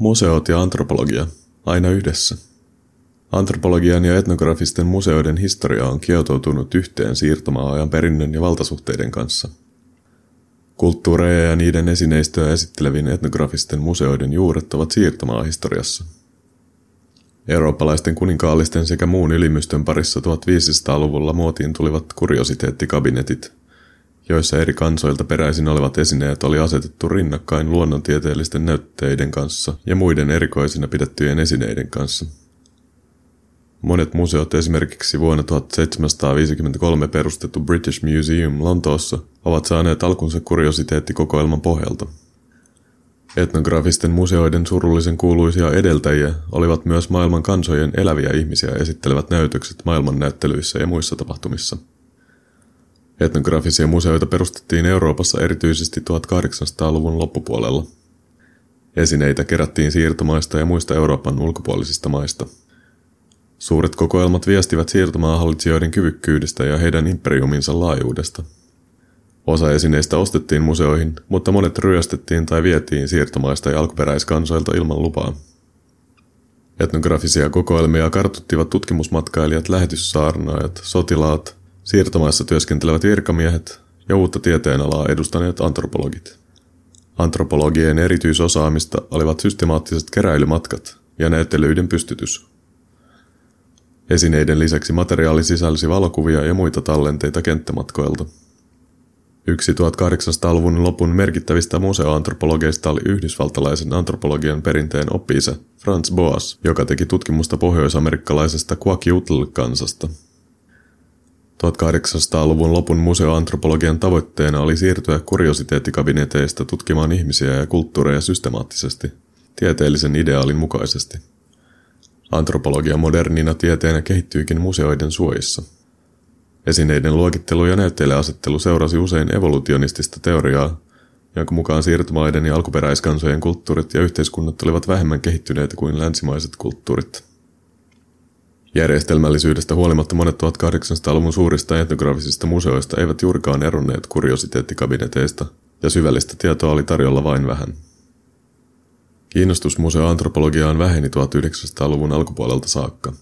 Museot ja antropologia, aina yhdessä. Antropologian ja etnografisten museoiden historia on kietoutunut yhteen siirtomaa-ajan perinnön ja valtasuhteiden kanssa. Kulttuureja ja niiden esineistöä esittelevien etnografisten museoiden juuret ovat siirtomaa-historiassa. Eurooppalaisten kuninkaallisten sekä muun ylimystön parissa 1500-luvulla muotiin tulivat kuriositeettikabinetit – joissa eri kansoilta peräisin olevat esineet oli asetettu rinnakkain luonnontieteellisten näytteiden kanssa ja muiden erikoisina pidettyjen esineiden kanssa. Monet museot, esimerkiksi vuonna 1753 perustettu British Museum Lontoossa, ovat saaneet alkunsa kuriositeettikokoelman pohjalta. Etnografisten museoiden surullisen kuuluisia edeltäjiä olivat myös maailman kansojen eläviä ihmisiä esittelevät näytökset maailmannäyttelyissä ja muissa tapahtumissa – Etnografisia museoita perustettiin Euroopassa erityisesti 1800-luvun loppupuolella. Esineitä kerättiin siirtomaista ja muista Euroopan ulkopuolisista maista. Suuret kokoelmat viestivät siirtomaahallitsijoiden kyvykkyydestä ja heidän imperiuminsa laajuudesta. Osa esineistä ostettiin museoihin, mutta monet ryöstettiin tai vietiin siirtomaista ja alkuperäiskansoilta ilman lupaa. Etnografisia kokoelmia kartuttivat tutkimusmatkailijat, lähetyssaarnaajat, sotilaat, siirtomaissa työskentelevät virkamiehet ja uutta tieteenalaa edustaneet antropologit. Antropologien erityisosaamista olivat systemaattiset keräilymatkat ja näyttelyiden pystytys. Esineiden lisäksi materiaali sisälsi valokuvia ja muita tallenteita kenttämatkoilta. Yksi 1800-luvun lopun merkittävistä museoantropologeista oli yhdysvaltalaisen antropologian perinteen oppiisa Franz Boas, joka teki tutkimusta pohjoisamerikkalaisesta Kwakiutl-kansasta – 1800-luvun lopun museoantropologian tavoitteena oli siirtyä kuriositeettikabineteista tutkimaan ihmisiä ja kulttuureja systemaattisesti, tieteellisen ideaalin mukaisesti. Antropologia modernina tieteenä kehittyikin museoiden suojissa. Esineiden luokittelu ja näytteileasettelu seurasi usein evolutionistista teoriaa, jonka mukaan siirtomaiden ja alkuperäiskansojen kulttuurit ja yhteiskunnat olivat vähemmän kehittyneitä kuin länsimaiset kulttuurit – Järjestelmällisyydestä huolimatta monet 1800-luvun suurista etnografisista museoista eivät juurikaan eronneet kuriositeettikabineteista, ja syvällistä tietoa oli tarjolla vain vähän. Kiinnostus museoantropologiaan väheni 1900-luvun alkupuolelta saakka.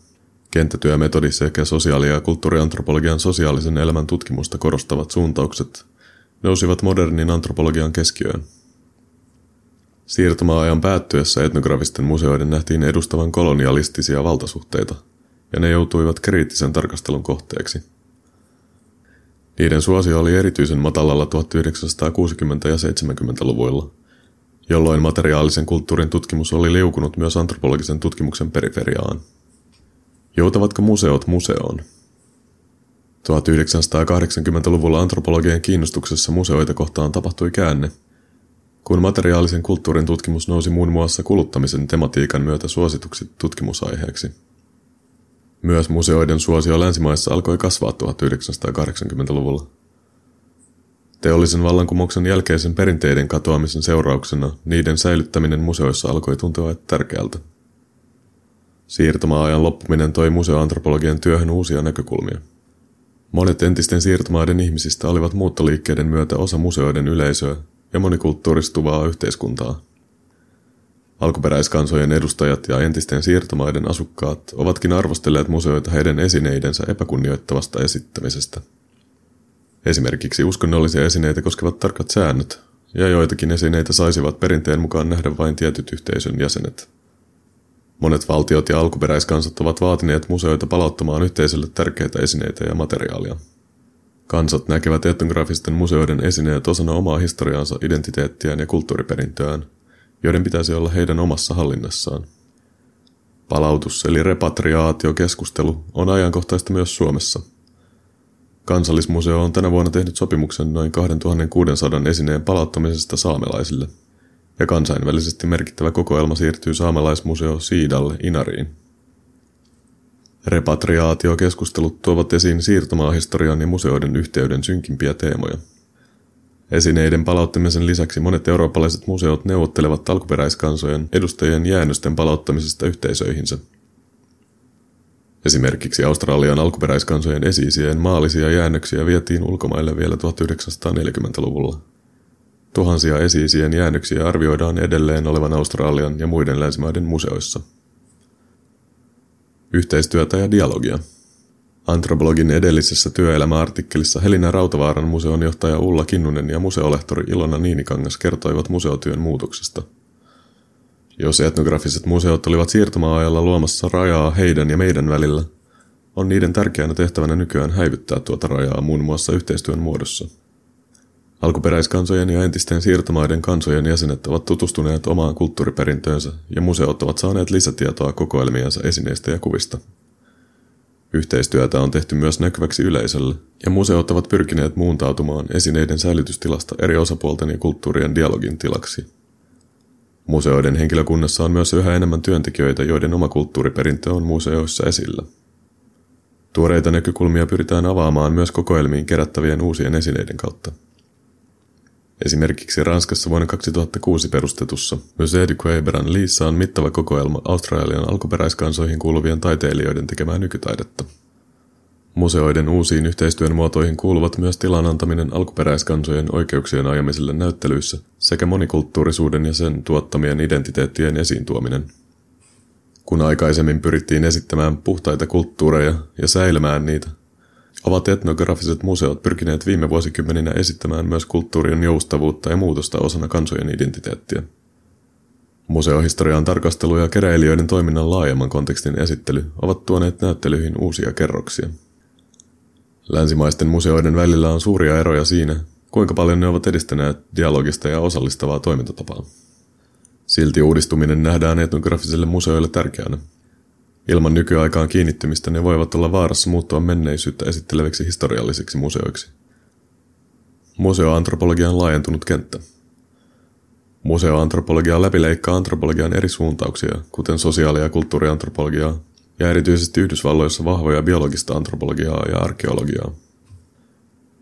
Kenttätyömetodi sekä sosiaali- ja kulttuuriantropologian sosiaalisen elämän tutkimusta korostavat suuntaukset nousivat modernin antropologian keskiöön. Siirtomaa-ajan päättyessä etnografisten museoiden nähtiin edustavan kolonialistisia valtasuhteita – ja ne joutuivat kriittisen tarkastelun kohteeksi. Niiden suosio oli erityisen matalalla 1960- ja 70-luvuilla, jolloin materiaalisen kulttuurin tutkimus oli liukunut myös antropologisen tutkimuksen periferiaan. Joutavatko museot museoon? 1980-luvulla antropologian kiinnostuksessa museoita kohtaan tapahtui käänne, kun materiaalisen kulttuurin tutkimus nousi muun muassa kuluttamisen tematiikan myötä suosituksi tutkimusaiheeksi. Myös museoiden suosio länsimaissa alkoi kasvaa 1980-luvulla. Teollisen vallankumouksen jälkeisen perinteiden katoamisen seurauksena niiden säilyttäminen museoissa alkoi tuntua tärkeältä. Siirtomaa-ajan loppuminen toi museoantropologian työhön uusia näkökulmia. Monet entisten siirtomaiden ihmisistä olivat muuttoliikkeiden myötä osa museoiden yleisöä ja monikulttuuristuvaa yhteiskuntaa – Alkuperäiskansojen edustajat ja entisten siirtomaiden asukkaat ovatkin arvostelleet museoita heidän esineidensä epäkunnioittavasta esittämisestä. Esimerkiksi uskonnollisia esineitä koskevat tarkat säännöt, ja joitakin esineitä saisivat perinteen mukaan nähdä vain tietyt yhteisön jäsenet. Monet valtiot ja alkuperäiskansat ovat vaatineet museoita palauttamaan yhteisölle tärkeitä esineitä ja materiaalia. Kansat näkevät etnografisten museoiden esineet osana omaa historiaansa, identiteettiään ja kulttuuriperintöään – joiden pitäisi olla heidän omassa hallinnassaan. Palautus- eli repatriaatiokeskustelu on ajankohtaista myös Suomessa. Kansallismuseo on tänä vuonna tehnyt sopimuksen noin 2600 esineen palauttamisesta saamelaisille, ja kansainvälisesti merkittävä kokoelma siirtyy saamelaismuseo Siidalle Inariin. Repatriaatiokeskustelut tuovat esiin siirtomaahistorian ja museoiden yhteyden synkimpiä teemoja – Esineiden palauttamisen lisäksi monet eurooppalaiset museot neuvottelevat alkuperäiskansojen edustajien jäännösten palauttamisesta yhteisöihinsä. Esimerkiksi Australian alkuperäiskansojen esiisien maallisia jäännöksiä vietiin ulkomaille vielä 1940-luvulla. tuhansia esiisien jäännöksiä arvioidaan edelleen olevan Australian ja muiden länsimaiden museoissa. Yhteistyötä ja dialogia. Antropologin edellisessä työelämäartikkelissa Helina Rautavaaran museon johtaja Ulla Kinnunen ja museolehtori Ilona Niinikangas kertoivat museotyön muutoksesta. Jos etnografiset museot olivat siirtomaa-ajalla luomassa rajaa heidän ja meidän välillä, on niiden tärkeänä tehtävänä nykyään häivyttää tuota rajaa muun muassa yhteistyön muodossa. Alkuperäiskansojen ja entisten siirtomaiden kansojen jäsenet ovat tutustuneet omaan kulttuuriperintöönsä ja museot ovat saaneet lisätietoa kokoelmiensa esineistä ja kuvista. Yhteistyötä on tehty myös näkyväksi yleisölle, ja museot ovat pyrkineet muuntautumaan esineiden säilytystilasta eri osapuolten ja kulttuurien dialogin tilaksi. Museoiden henkilökunnassa on myös yhä enemmän työntekijöitä, joiden oma kulttuuriperintö on museoissa esillä. Tuoreita näkökulmia pyritään avaamaan myös kokoelmiin kerättävien uusien esineiden kautta. Esimerkiksi Ranskassa vuonna 2006 perustetussa Musée du Queberan Liissa on mittava kokoelma Australian alkuperäiskansoihin kuuluvien taiteilijoiden tekemää nykytaidetta. Museoiden uusiin yhteistyön muotoihin kuuluvat myös tilan antaminen alkuperäiskansojen oikeuksien ajamiselle näyttelyissä sekä monikulttuurisuuden ja sen tuottamien identiteettien esiin tuominen. Kun aikaisemmin pyrittiin esittämään puhtaita kulttuureja ja säilymään niitä, ovat etnografiset museot pyrkineet viime vuosikymmeninä esittämään myös kulttuurien joustavuutta ja muutosta osana kansojen identiteettiä. Museohistorian tarkastelu ja keräilijöiden toiminnan laajemman kontekstin esittely ovat tuoneet näyttelyihin uusia kerroksia. Länsimaisten museoiden välillä on suuria eroja siinä, kuinka paljon ne ovat edistäneet dialogista ja osallistavaa toimintatapaa. Silti uudistuminen nähdään etnografisille museoille tärkeänä, Ilman nykyaikaan kiinnittymistä ne voivat olla vaarassa muuttua menneisyyttä esitteleviksi historiallisiksi museoiksi. Museoantropologia on laajentunut kenttä. Museoantropologia läpileikkaa antropologian eri suuntauksia, kuten sosiaali- ja kulttuuriantropologiaa, ja erityisesti Yhdysvalloissa vahvoja biologista antropologiaa ja arkeologiaa.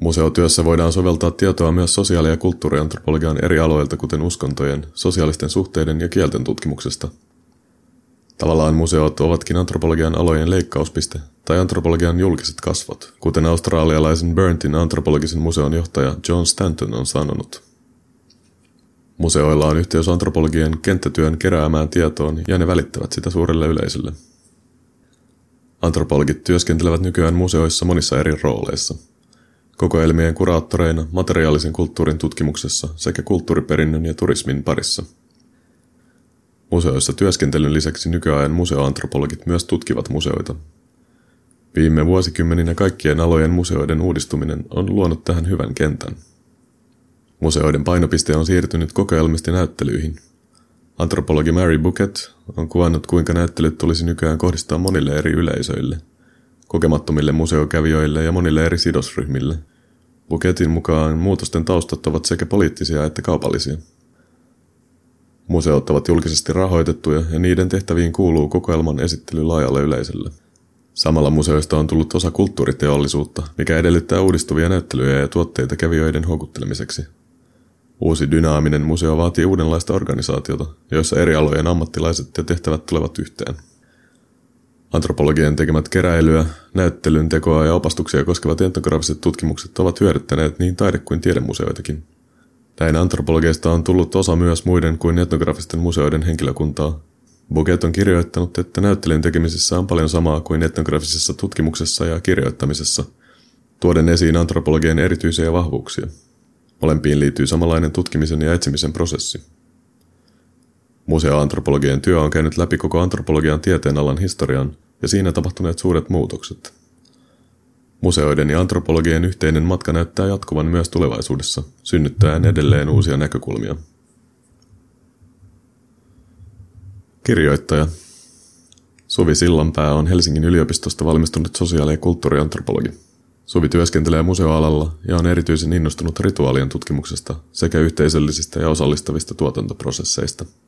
Museotyössä voidaan soveltaa tietoa myös sosiaali- ja kulttuuriantropologian eri aloilta, kuten uskontojen, sosiaalisten suhteiden ja kielten tutkimuksesta – Tavallaan museot ovatkin antropologian alojen leikkauspiste tai antropologian julkiset kasvot, kuten australialaisen Burntin antropologisen museon johtaja John Stanton on sanonut. Museoilla on yhteys antropologian kenttätyön keräämään tietoon ja ne välittävät sitä suurelle yleisölle. Antropologit työskentelevät nykyään museoissa monissa eri rooleissa. Kokoelmien kuraattoreina, materiaalisen kulttuurin tutkimuksessa sekä kulttuuriperinnön ja turismin parissa – Museoissa työskentelyn lisäksi nykyajan museoantropologit myös tutkivat museoita. Viime vuosikymmeninä kaikkien alojen museoiden uudistuminen on luonut tähän hyvän kentän. Museoiden painopiste on siirtynyt kokeilmista näyttelyihin. Antropologi Mary Bucket on kuvannut, kuinka näyttelyt tulisi nykyään kohdistaa monille eri yleisöille, kokemattomille museokävijöille ja monille eri sidosryhmille. Buketin mukaan muutosten taustat ovat sekä poliittisia että kaupallisia – Museot ovat julkisesti rahoitettuja ja niiden tehtäviin kuuluu kokoelman esittely laajalle yleisölle. Samalla museoista on tullut osa kulttuuriteollisuutta, mikä edellyttää uudistuvia näyttelyjä ja tuotteita kävijöiden houkuttelemiseksi. Uusi dynaaminen museo vaatii uudenlaista organisaatiota, joissa eri alojen ammattilaiset ja tehtävät tulevat yhteen. Antropologien tekemät keräilyä, näyttelyn tekoa ja opastuksia koskevat etnografiset tutkimukset ovat hyödyttäneet niin taide- kuin tiedemuseoitakin – näin antropologeista on tullut osa myös muiden kuin etnografisten museoiden henkilökuntaa. Boget on kirjoittanut, että näyttelyn tekemisessä on paljon samaa kuin etnografisessa tutkimuksessa ja kirjoittamisessa, tuoden esiin antropologian erityisiä vahvuuksia. Molempiin liittyy samanlainen tutkimisen ja etsimisen prosessi. Museoantropologian työ on käynyt läpi koko antropologian tieteenalan historian ja siinä tapahtuneet suuret muutokset – Museoiden ja antropologien yhteinen matka näyttää jatkuvan myös tulevaisuudessa, synnyttäen edelleen uusia näkökulmia. Kirjoittaja Suvi Sillanpää on Helsingin yliopistosta valmistunut sosiaali- ja kulttuuriantropologi. Suvi työskentelee museoalalla ja on erityisen innostunut rituaalien tutkimuksesta sekä yhteisöllisistä ja osallistavista tuotantoprosesseista –